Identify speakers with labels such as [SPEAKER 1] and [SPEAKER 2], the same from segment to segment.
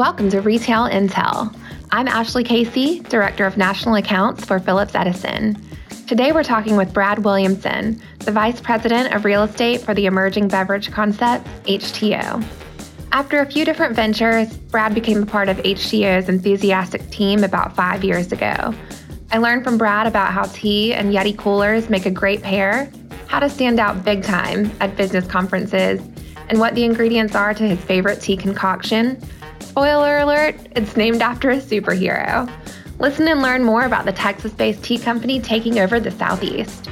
[SPEAKER 1] Welcome to Retail Intel. I'm Ashley Casey, Director of National Accounts for Phillips Edison. Today we're talking with Brad Williamson, the Vice President of Real Estate for the emerging beverage concept, HTO. After a few different ventures, Brad became a part of HTO's enthusiastic team about five years ago. I learned from Brad about how tea and Yeti coolers make a great pair, how to stand out big time at business conferences, and what the ingredients are to his favorite tea concoction Spoiler alert, it's named after a superhero. Listen and learn more about the Texas based tea company taking over the Southeast.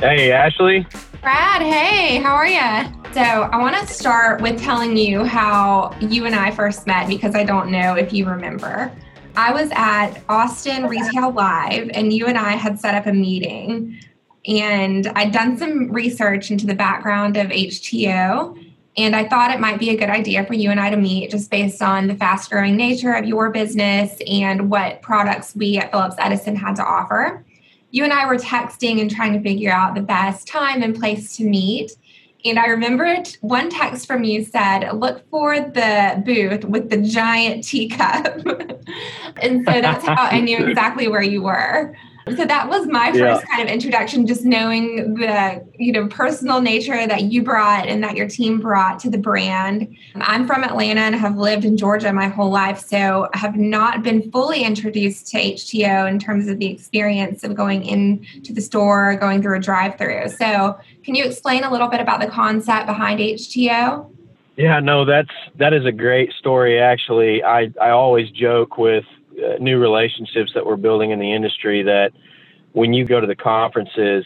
[SPEAKER 2] Hey, Ashley.
[SPEAKER 3] Brad, hey, how are you? So, I want to start with telling you how you and I first met because I don't know if you remember. I was at Austin Retail Live, and you and I had set up a meeting. And I'd done some research into the background of HTO and I thought it might be a good idea for you and I to meet just based on the fast growing nature of your business and what products we at Phillips Edison had to offer. You and I were texting and trying to figure out the best time and place to meet. And I remember one text from you said, look for the booth with the giant teacup. and so that's how I knew exactly where you were. So that was my first yeah. kind of introduction, just knowing the you know personal nature that you brought and that your team brought to the brand. I'm from Atlanta and have lived in Georgia my whole life, so I have not been fully introduced to HTO in terms of the experience of going into the store, going through a drive-through. So, can you explain a little bit about the concept behind HTO?
[SPEAKER 2] Yeah, no, that's that is a great story. Actually, I I always joke with uh, new relationships that we're building in the industry that when you go to the conferences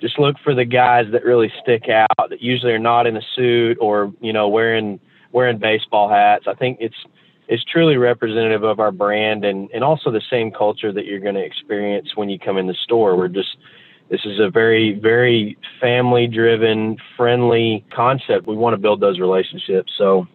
[SPEAKER 2] just look for the guys that really stick out that usually are not in a suit or you know wearing wearing baseball hats. I think it's it's truly representative of our brand and and also the same culture that you're going to experience when you come in the store. We're just this is a very very family driven friendly concept. We want to build those relationships so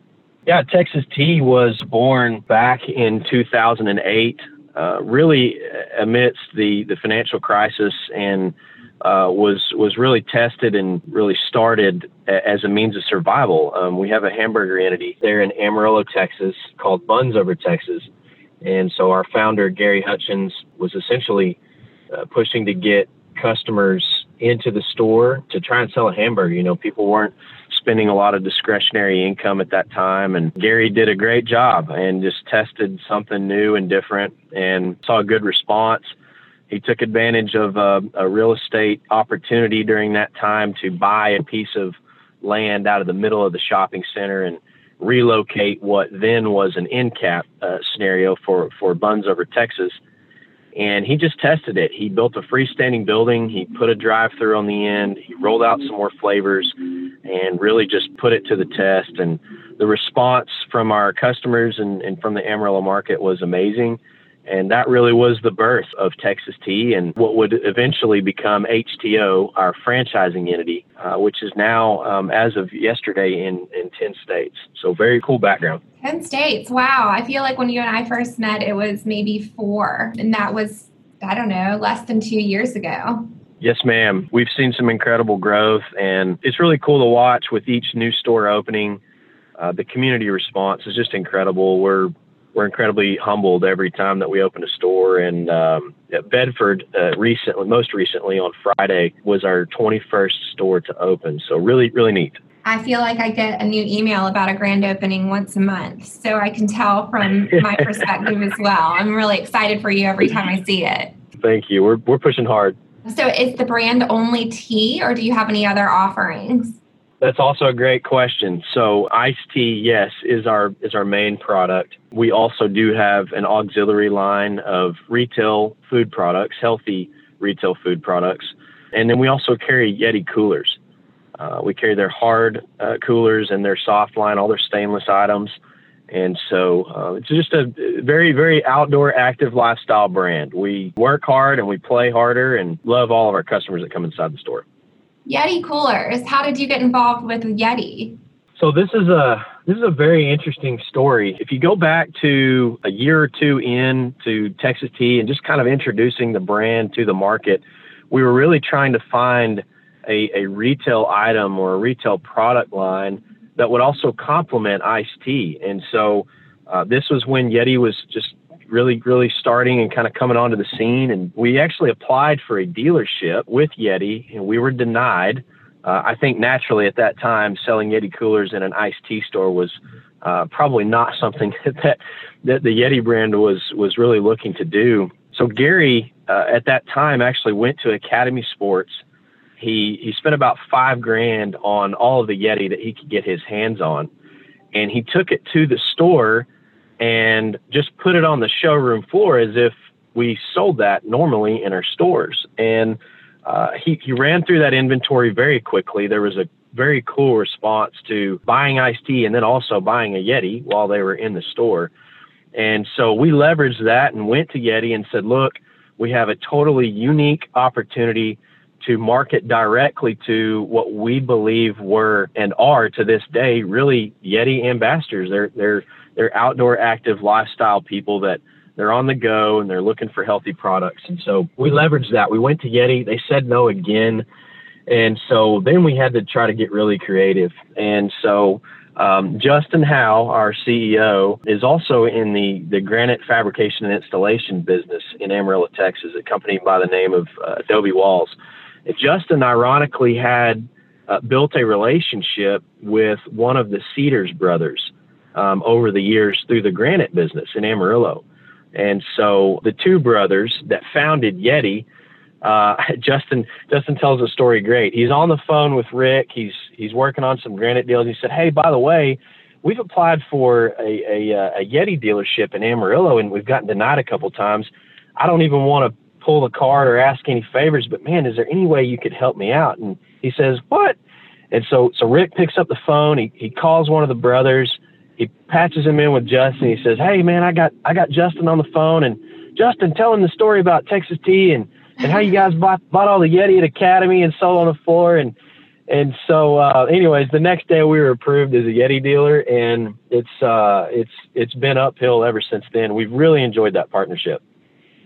[SPEAKER 2] yeah, Texas Tea was born back in 2008, uh, really amidst the, the financial crisis and uh, was was really tested and really started as a means of survival. Um, we have a hamburger entity there in Amarillo, Texas, called Buns Over Texas, and so our founder Gary Hutchins was essentially uh, pushing to get customers into the store to try and sell a hamburger. You know, people weren't spending a lot of discretionary income at that time. And Gary did a great job and just tested something new and different and saw a good response. He took advantage of a, a real estate opportunity during that time to buy a piece of land out of the middle of the shopping center and relocate what then was an end cap uh, scenario for, for Buns over Texas and he just tested it. He built a freestanding building. He put a drive-through on the end. He rolled out some more flavors, and really just put it to the test. And the response from our customers and, and from the Amarillo market was amazing. And that really was the birth of Texas Tea and what would eventually become HTO, our franchising entity, uh, which is now, um, as of yesterday, in, in 10 states. So, very cool background.
[SPEAKER 3] 10 states. Wow. I feel like when you and I first met, it was maybe four. And that was, I don't know, less than two years ago.
[SPEAKER 2] Yes, ma'am. We've seen some incredible growth, and it's really cool to watch with each new store opening. Uh, the community response is just incredible. We're we're incredibly humbled every time that we open a store. And um, Bedford, uh, recently, most recently on Friday, was our 21st store to open. So really, really neat.
[SPEAKER 3] I feel like I get a new email about a grand opening once a month. So I can tell from my perspective as well. I'm really excited for you every time I see it.
[SPEAKER 2] Thank you. We're, we're pushing hard.
[SPEAKER 3] So is the brand only tea or do you have any other offerings?
[SPEAKER 2] That's also a great question. So iced tea, yes, is our is our main product. We also do have an auxiliary line of retail food products, healthy retail food products, and then we also carry Yeti coolers. Uh, we carry their hard uh, coolers and their soft line, all their stainless items, and so uh, it's just a very very outdoor active lifestyle brand. We work hard and we play harder, and love all of our customers that come inside the store.
[SPEAKER 3] Yeti coolers. How did you get involved with Yeti?
[SPEAKER 2] So this is a this is a very interesting story. If you go back to a year or two in to Texas Tea and just kind of introducing the brand to the market, we were really trying to find a, a retail item or a retail product line that would also complement iced tea. And so uh, this was when Yeti was just really, really starting and kind of coming onto the scene. And we actually applied for a dealership with Yeti, and we were denied. Uh, I think naturally at that time, selling Yeti coolers in an iced tea store was uh, probably not something that, that the Yeti brand was was really looking to do. So Gary, uh, at that time, actually went to Academy Sports. He he spent about five grand on all of the Yeti that he could get his hands on, and he took it to the store and just put it on the showroom floor as if we sold that normally in our stores. And uh, he, he ran through that inventory very quickly. There was a very cool response to buying iced tea and then also buying a Yeti while they were in the store. And so we leveraged that and went to Yeti and said, look, we have a totally unique opportunity to market directly to what we believe were and are to this day really Yeti ambassadors. They're they're they're outdoor active lifestyle people that they're on the go and they're looking for healthy products. And so we leveraged that. We went to Yeti. They said no again. And so then we had to try to get really creative. And so um, Justin Howe, our CEO, is also in the, the granite fabrication and installation business in Amarillo, Texas, a company by the name of uh, Adobe Walls. And Justin, ironically, had uh, built a relationship with one of the Seiders brothers um, over the years through the granite business in Amarillo. And so the two brothers that founded Yeti, uh, Justin Justin tells a story great. He's on the phone with Rick. He's he's working on some granite deals. He said, "Hey, by the way, we've applied for a, a, uh, a Yeti dealership in Amarillo, and we've gotten denied a couple times. I don't even want to pull the card or ask any favors, but man, is there any way you could help me out?" And he says, "What?" And so so Rick picks up the phone. He he calls one of the brothers he patches him in with Justin. He says, "Hey man, I got I got Justin on the phone, and Justin, tell him the story about Texas Tea and and how you guys bought bought all the Yeti at Academy and sold on the floor and." And so, uh, anyways, the next day we were approved as a Yeti dealer, and it's uh, it's it's been uphill ever since then. We've really enjoyed that partnership.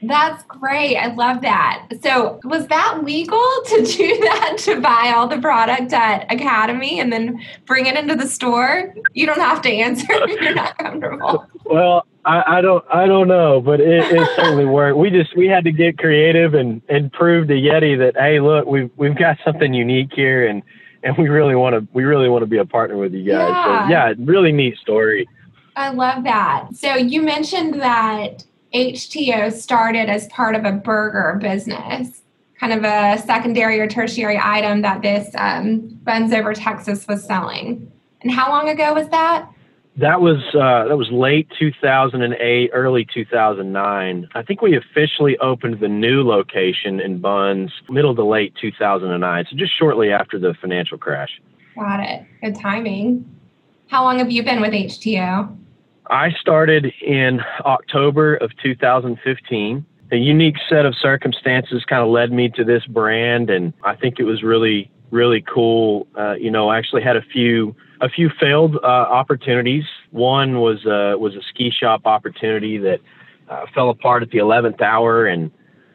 [SPEAKER 3] That's great. I love that. So, was that legal to do that to buy all the product at Academy and then bring it into the store? You don't have to answer if you're not comfortable.
[SPEAKER 2] Well, I, I don't I don't know, but it, it certainly worked. We just we had to get creative and and prove to Yeti that hey, look, we've we've got something unique here, and and we really want to we really want to be a partner with you guys. Yeah. So yeah, really neat story.
[SPEAKER 3] I love that. So you mentioned that HTO started as part of a burger business, kind of a secondary or tertiary item that this um, Buns Over Texas was selling. And how long ago was that?
[SPEAKER 2] That was uh, that was late 2008, early 2009. I think we officially opened the new location in Buns middle to late 2009, so just shortly after the financial crash.
[SPEAKER 3] Got it. Good timing. How long have you been with HTO?
[SPEAKER 2] I started in October of 2015. A unique set of circumstances kind of led me to this brand, and I think it was really, really cool. Uh, you know, I actually had a few a few failed uh, opportunities. One was uh, was a ski shop opportunity that uh, fell apart at the 11th hour, and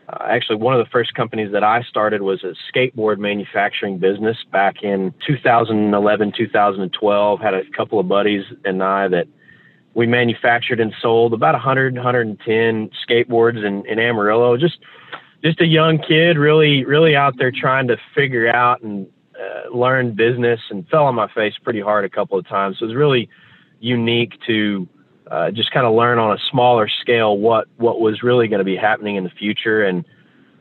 [SPEAKER 2] uh, actually one of the first companies that I started was a skateboard manufacturing business back in 2011, 2012. Had a couple of buddies and I that we manufactured and sold about 100, 110 skateboards in, in Amarillo. Just, just a young kid, really, really out there trying to figure out and uh, learn business, and fell on my face pretty hard a couple of times. So it was really unique to uh, just kind of learn on a smaller scale what what was really going to be happening in the future. And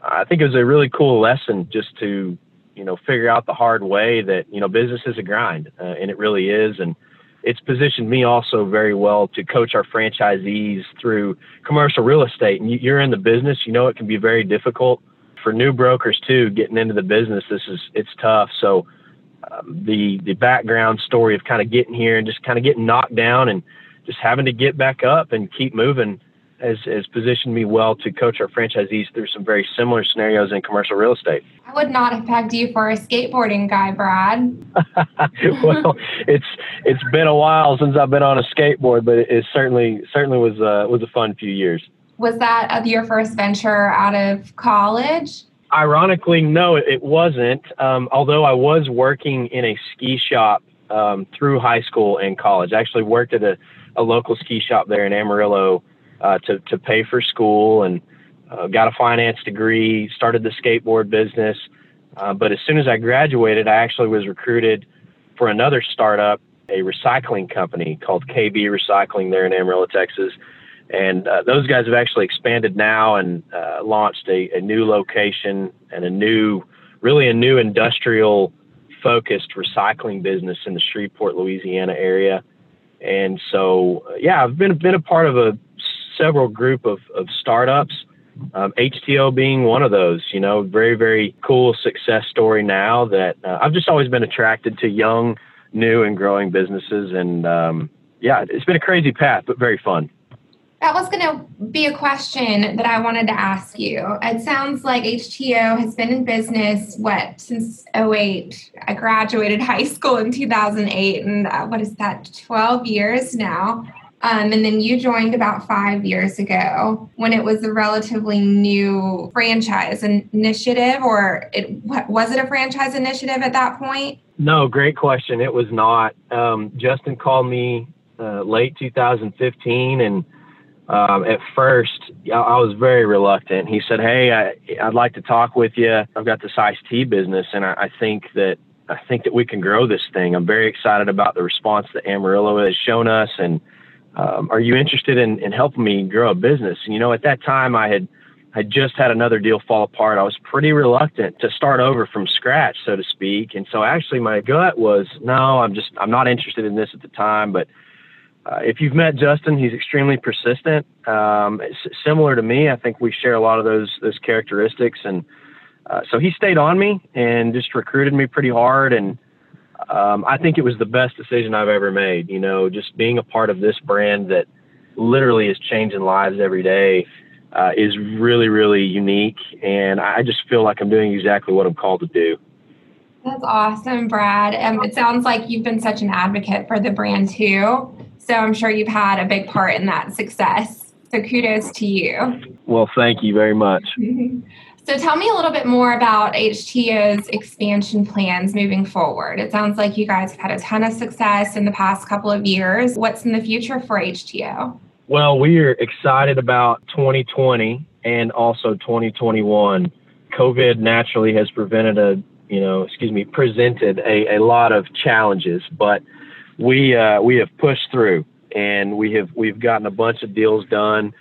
[SPEAKER 2] I think it was a really cool lesson just to you know figure out the hard way that you know business is a grind, uh, and it really is. And it's positioned me also very well to coach our franchisees through commercial real estate. And you're in the business, you know it can be very difficult for new brokers too. Getting into the business, this is it's tough. So um, the the background story of kind of getting here and just kind of getting knocked down and just having to get back up and keep moving has, has positioned me well to coach our franchisees through some very similar scenarios in commercial real estate.
[SPEAKER 3] I would not have pegged you for a skateboarding guy, Brad.
[SPEAKER 2] well, it's it's been a while since I've been on a skateboard, but it, it certainly certainly was uh, was a fun few years.
[SPEAKER 3] Was that your first venture out of college?
[SPEAKER 2] Ironically, no, it wasn't. Um, although I was working in a ski shop um, through high school and college. I actually worked at a, a local ski shop there in Amarillo uh, to, to pay for school and uh, got a finance degree, started the skateboard business. Uh, but as soon as I graduated, I actually was recruited for another startup, a recycling company called KB Recycling there in Amarillo, Texas. And uh, those guys have actually expanded now and uh, launched a, a, new location and a new, really a new industrial focused recycling business in the Shreveport, Louisiana area. And so, uh, yeah, I've been, been a part of a several group of, of startups um, HTO being one of those, you know, very, very cool success story now that uh, I've just always been attracted to young, new, and growing businesses. And um, yeah, it's been a crazy path, but very fun.
[SPEAKER 3] That was going to be a question that I wanted to ask you. It sounds like HTO has been in business, what, since 08? I graduated high school in 2008, and uh, what is that, 12 years now? Um, and then you joined about five years ago when it was a relatively new franchise initiative, or it was it a franchise initiative at that point?
[SPEAKER 2] No, great question. It was not. Um, Justin called me uh, late 2015, and um, at first I was very reluctant. He said, "Hey, I, would like to talk with you. I've got this iced tea business, and I, I think that." I think that we can grow this thing. I'm very excited about the response that Amarillo has shown us, and um, are you interested in, in helping me grow a business? And, you know, at that time I had, I just had another deal fall apart. I was pretty reluctant to start over from scratch, so to speak. And so actually my gut was, no, I'm just, I'm not interested in this at the time. But uh, if you've met Justin, he's extremely persistent. Um, similar to me, I think we share a lot of those, those characteristics. And uh, so he stayed on me and just recruited me pretty hard. And, um, I think it was the best decision I've ever made. You know, just being a part of this brand that literally is changing lives every day uh, is really, really unique. And I just feel like I'm doing exactly what I'm called to do.
[SPEAKER 3] That's awesome, Brad. Um, it sounds like you've been such an advocate for the brand too. So I'm sure you've had a big part in that success. So kudos to you.
[SPEAKER 2] Well, thank you very much.
[SPEAKER 3] So tell me a little bit more about HTO's expansion plans moving forward. It sounds like you guys have had a ton of success in the past couple of years. What's in the future for HTO?
[SPEAKER 2] Well, we are excited about 2020 and also 2021. COVID naturally has prevented a, you know, excuse me, presented a, a lot of challenges, but we uh, we have pushed through and we have we've gotten a bunch of deals done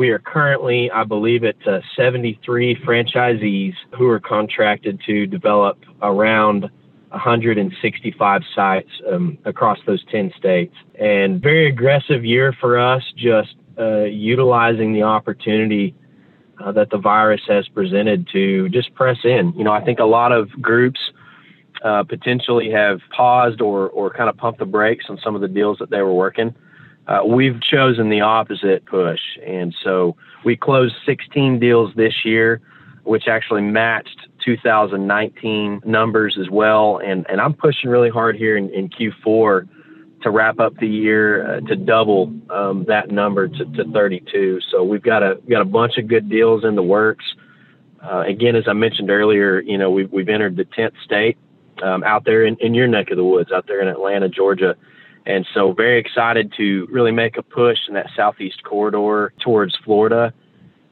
[SPEAKER 2] we are currently, I believe, at uh, 73 franchisees who are contracted to develop around 165 sites um, across those 10 states. And very aggressive year for us, just uh, utilizing the opportunity uh, that the virus has presented to just press in. You know, I think a lot of groups uh, potentially have paused or, or kind of pumped the brakes on some of the deals that they were working uh, we've chosen the opposite push. And so we closed 16 deals this year, which actually matched 2019 numbers as well. And, and I'm pushing really hard here in, in Q4 to wrap up the year uh, to double um, that number to, to 32. So we've got a got a bunch of good deals in the works. Uh, again, as I mentioned earlier, you know we've we've entered the 10th state um, out there in, in your neck of the woods, out there in Atlanta, Georgia, and so, very excited to really make a push in that southeast corridor towards Florida.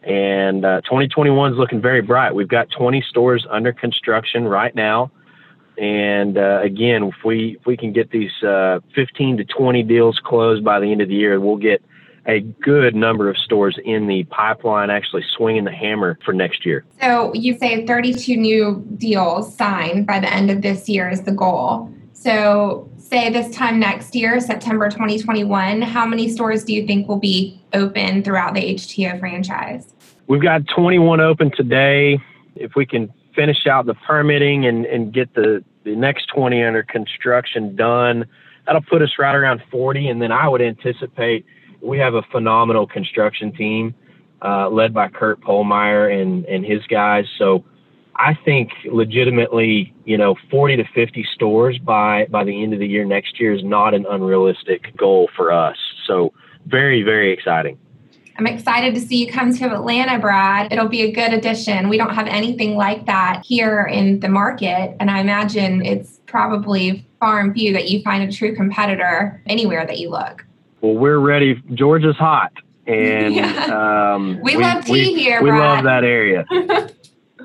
[SPEAKER 2] And uh, 2021 is looking very bright. We've got 20 stores under construction right now. And uh, again, if we if we can get these uh, 15 to 20 deals closed by the end of the year, we'll get a good number of stores in the pipeline actually swinging the hammer for next year.
[SPEAKER 3] So you say 32 new deals signed by the end of this year is the goal. So say this time next year, September 2021, how many stores do you think will be open throughout the HTO franchise?
[SPEAKER 2] We've got 21 open today. If we can finish out the permitting and, and get the, the next 20 under construction done, that'll put us right around 40. And then I would anticipate we have a phenomenal construction team uh, led by Kurt Polmeyer and, and his guys. So I think legitimately, you know, 40 to 50 stores by by the end of the year next year is not an unrealistic goal for us. So very very exciting.
[SPEAKER 3] I'm excited to see you come to Atlanta, Brad. It'll be a good addition. We don't have anything like that here in the market, and I imagine it's probably far and few that you find a true competitor anywhere that you look.
[SPEAKER 2] Well, we're ready. Georgia's hot. And yeah.
[SPEAKER 3] um, we, we, love tea
[SPEAKER 2] we,
[SPEAKER 3] here.
[SPEAKER 2] We
[SPEAKER 3] Brad.
[SPEAKER 2] love that area.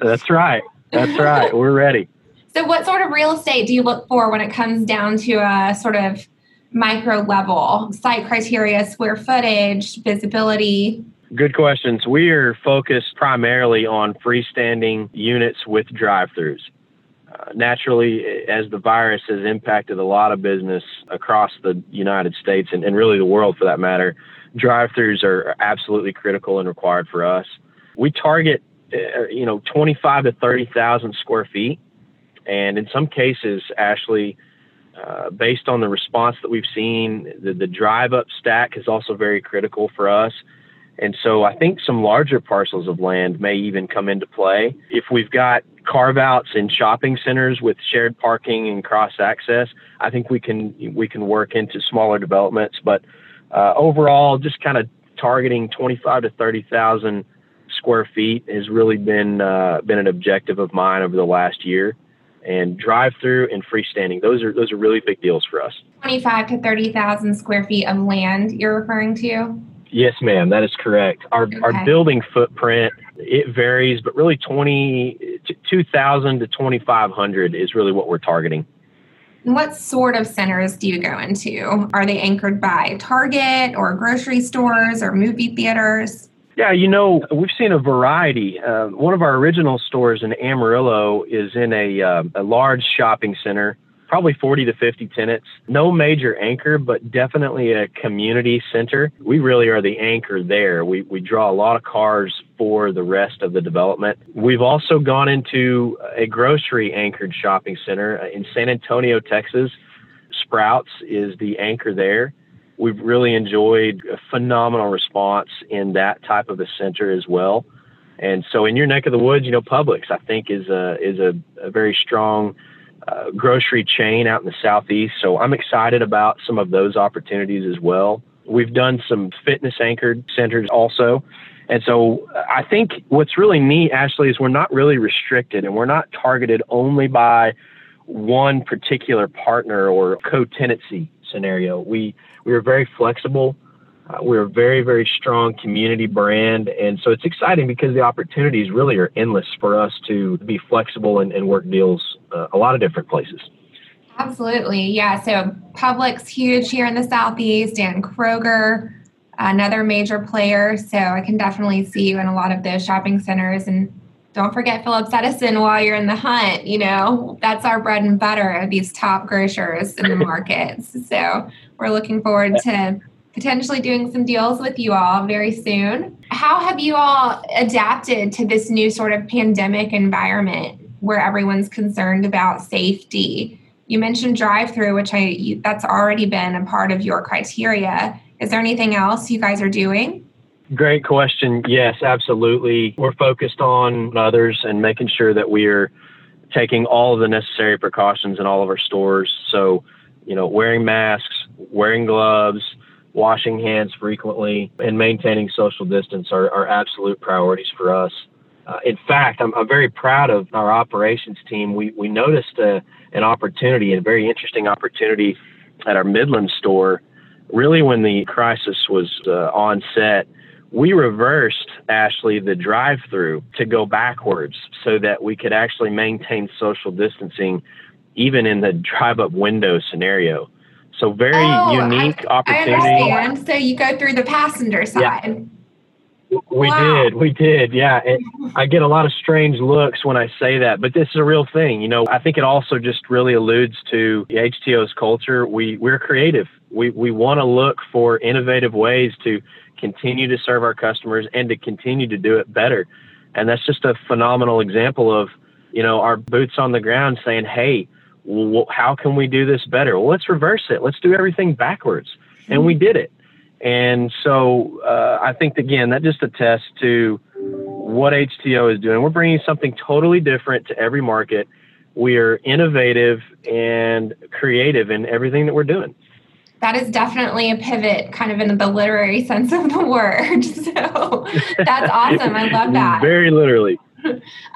[SPEAKER 2] That's right. That's right. We're ready.
[SPEAKER 3] So, what sort of real estate do you look for when it comes down to a sort of micro level site criteria, square footage, visibility?
[SPEAKER 2] Good questions. We are focused primarily on freestanding units with drive throughs. Uh, naturally, as the virus has impacted a lot of business across the United States and, and really the world for that matter, drive throughs are absolutely critical and required for us. We target, you know, 25 to 30,000 square feet. And in some cases, Ashley, uh, based on the response that we've seen, the, the drive up stack is also very critical for us. And so I think some larger parcels of land may even come into play. If we've got carve outs in shopping centers with shared parking and cross access, I think we can we can work into smaller developments. But uh, overall, just kind of targeting 25 to 30,000 square feet has really been uh, been an objective of mine over the last year. And drive through and freestanding, those are those are really big deals for us.
[SPEAKER 3] 25 to 30,000 square feet of land you're referring to?
[SPEAKER 2] Yes, ma'am, that is correct. Our okay. our building footprint it varies, but really 20 2,000 to 2,500 is really what we're targeting.
[SPEAKER 3] What sort of centers do you go into? Are they anchored by Target or grocery stores or movie theaters?
[SPEAKER 2] Yeah, you know, we've seen a variety. Uh, one of our original stores in Amarillo is in a, uh, a large shopping center probably 40 to 50 tenants. No major anchor, but definitely a community center. We really are the anchor there. We, we draw a lot of cars for the rest of the development. We've also gone into a grocery anchored shopping center in San Antonio, Texas. Sprouts is the anchor there. We've really enjoyed a phenomenal response in that type of a center as well. And so in your neck of the woods, you know, Publix, I think is a, is a, a very strong uh, grocery chain out in the southeast. So I'm excited about some of those opportunities as well. We've done some fitness anchored centers also. And so I think what's really neat, Ashley, is we're not really restricted and we're not targeted only by one particular partner or co tenancy scenario. We, we are very flexible uh, we're a very, very strong community brand. And so it's exciting because the opportunities really are endless for us to be flexible and, and work deals uh, a lot of different places.
[SPEAKER 3] Absolutely. Yeah. So Publix huge here in the Southeast and Kroger, another major player. So I can definitely see you in a lot of those shopping centers. And don't forget Phillips Edison while you're in the hunt. You know, that's our bread and butter, of these top grocers in the markets. so we're looking forward to potentially doing some deals with you all very soon. How have you all adapted to this new sort of pandemic environment where everyone's concerned about safety? You mentioned drive-through, which I that's already been a part of your criteria. Is there anything else you guys are doing?
[SPEAKER 2] Great question. Yes, absolutely. We're focused on others and making sure that we are taking all of the necessary precautions in all of our stores. So, you know, wearing masks, wearing gloves, washing hands frequently, and maintaining social distance are, are absolute priorities for us. Uh, in fact, I'm, I'm, very proud of our operations team. We, we noticed a, an opportunity, a very interesting opportunity at our Midland store. Really, when the crisis was uh, on set, we reversed Ashley the drive through to go backwards so that we could actually maintain social distancing even in the drive up window scenario. So very oh, unique I, opportunity.
[SPEAKER 3] I understand. So you go through the passenger side.
[SPEAKER 2] Yeah. We wow. did, we did, yeah. And I get a lot of strange looks when I say that, but this is a real thing. You know, I think it also just really alludes to the HTO's culture. We we're creative. We we want to look for innovative ways to continue to serve our customers and to continue to do it better. And that's just a phenomenal example of, you know, our boots on the ground saying, "Hey, well, how can we do this better? Well, let's reverse it. Let's do everything backwards. And we did it. And so uh, I think, again, that just attests to what HTO is doing. We're bringing something totally different to every market. We are innovative and creative in everything that we're doing.
[SPEAKER 3] That is definitely a pivot, kind of in the literary sense of the word. So that's awesome. I love that.
[SPEAKER 2] Very literally.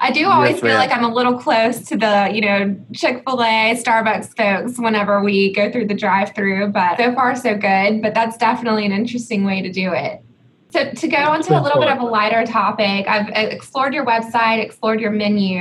[SPEAKER 3] I do always yes, feel like I'm a little close to the, you know, Chick fil A, Starbucks folks whenever we go through the drive through, but so far so good. But that's definitely an interesting way to do it. So, to go on to a little bit of a lighter topic, I've uh, explored your website, explored your menu.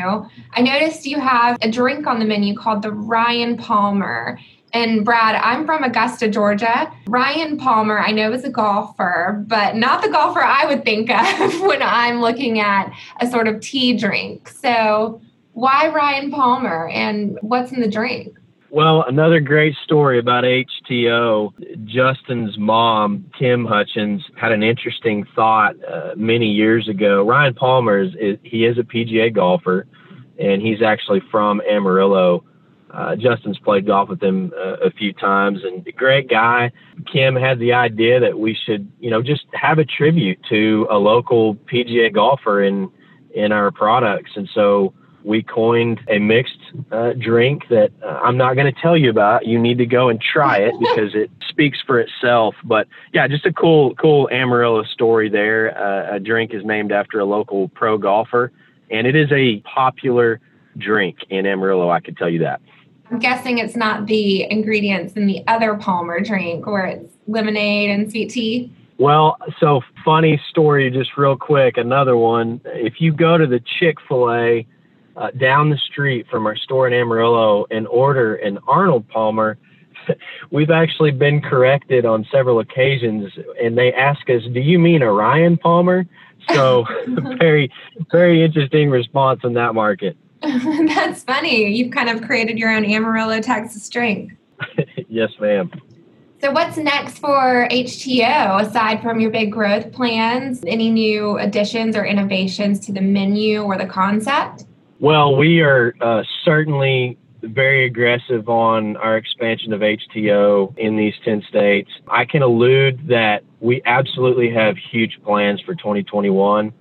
[SPEAKER 3] I noticed you have a drink on the menu called the Ryan Palmer. And Brad, I'm from Augusta, Georgia. Ryan Palmer, I know is a golfer, but not the golfer I would think of when I'm looking at a sort of tea drink. So, why Ryan Palmer and what's in the drink?
[SPEAKER 2] Well, another great story about HTO. Justin's mom, Kim Hutchins, had an interesting thought uh, many years ago. Ryan Palmer is, is, he is a PGA golfer, and he's actually from Amarillo. Uh, Justin's played golf with him uh, a few times, and great guy. Kim had the idea that we should, you know, just have a tribute to a local PGA golfer in in our products, and so we coined a mixed uh, drink that uh, I'm not going to tell you about. You need to go and try it because it speaks for itself. But yeah, just a cool, cool Amarillo story there. Uh, a drink is named after a local pro golfer, and it is a popular drink in Amarillo. I can tell you that.
[SPEAKER 3] I'm guessing it's not the ingredients in the other Palmer drink where it's lemonade and sweet tea.
[SPEAKER 2] Well, so funny story, just real quick. Another one. If you go to the Chick fil A uh, down the street from our store in Amarillo and order an Arnold Palmer, we've actually been corrected on several occasions and they ask us, Do you mean a Ryan Palmer? So, very, very interesting response in that market.
[SPEAKER 3] That's funny. You've kind of created your own Amarillo, Texas drink.
[SPEAKER 2] yes, ma'am.
[SPEAKER 3] So, what's next for HTO aside from your big growth plans? Any new additions or innovations to the menu or the concept?
[SPEAKER 2] Well, we are uh, certainly very aggressive on our expansion of HTO in these 10 states. I can allude that we absolutely have huge plans for 2021.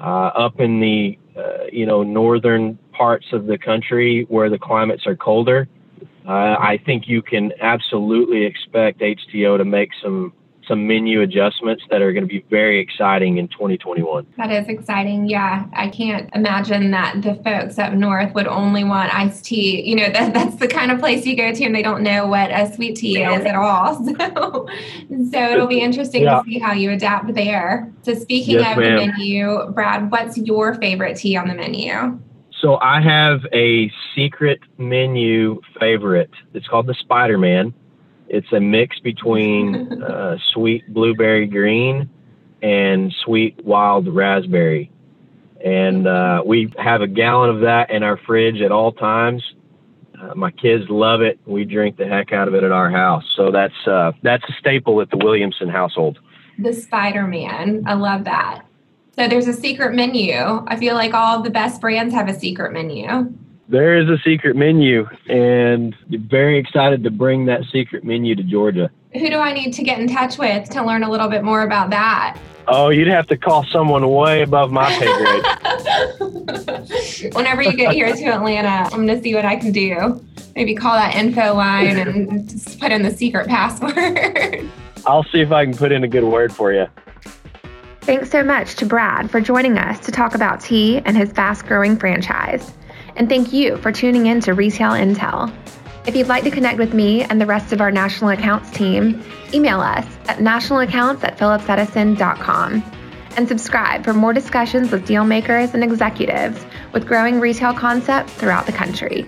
[SPEAKER 2] Uh, up in the uh, you know northern parts of the country where the climates are colder. Uh, I think you can absolutely expect HTO to make some some menu adjustments that are going to be very exciting in 2021.
[SPEAKER 3] That is exciting. Yeah. I can't imagine that the folks up north would only want iced tea. You know, that, that's the kind of place you go to and they don't know what a sweet tea is at all. So, so it'll be interesting yeah. to see how you adapt there. So, speaking yes, of ma'am. the menu, Brad, what's your favorite tea on the menu?
[SPEAKER 2] So I have a secret menu favorite. It's called the Spider Man. It's a mix between uh, sweet blueberry green and sweet wild raspberry. And uh, we have a gallon of that in our fridge at all times. Uh, my kids love it. We drink the heck out of it at our house. So that's uh, that's a staple at the Williamson household.
[SPEAKER 3] The Spider Man. I love that. So there's a secret menu. I feel like all the best brands have a secret menu.
[SPEAKER 2] There is a secret menu, and very excited to bring that secret menu to Georgia.
[SPEAKER 3] Who do I need to get in touch with to learn a little bit more about that?
[SPEAKER 2] Oh, you'd have to call someone way above my pay
[SPEAKER 3] grade. Whenever you get here to Atlanta, I'm going to see what I can do. Maybe call that info line and just put in the secret password.
[SPEAKER 2] I'll see if I can put in a good word for you.
[SPEAKER 1] Thanks so much to Brad for joining us to talk about tea and his fast growing franchise. And thank you for tuning in to Retail Intel. If you'd like to connect with me and the rest of our national accounts team, email us at nationalaccounts at and subscribe for more discussions with deal makers and executives with growing retail concepts throughout the country.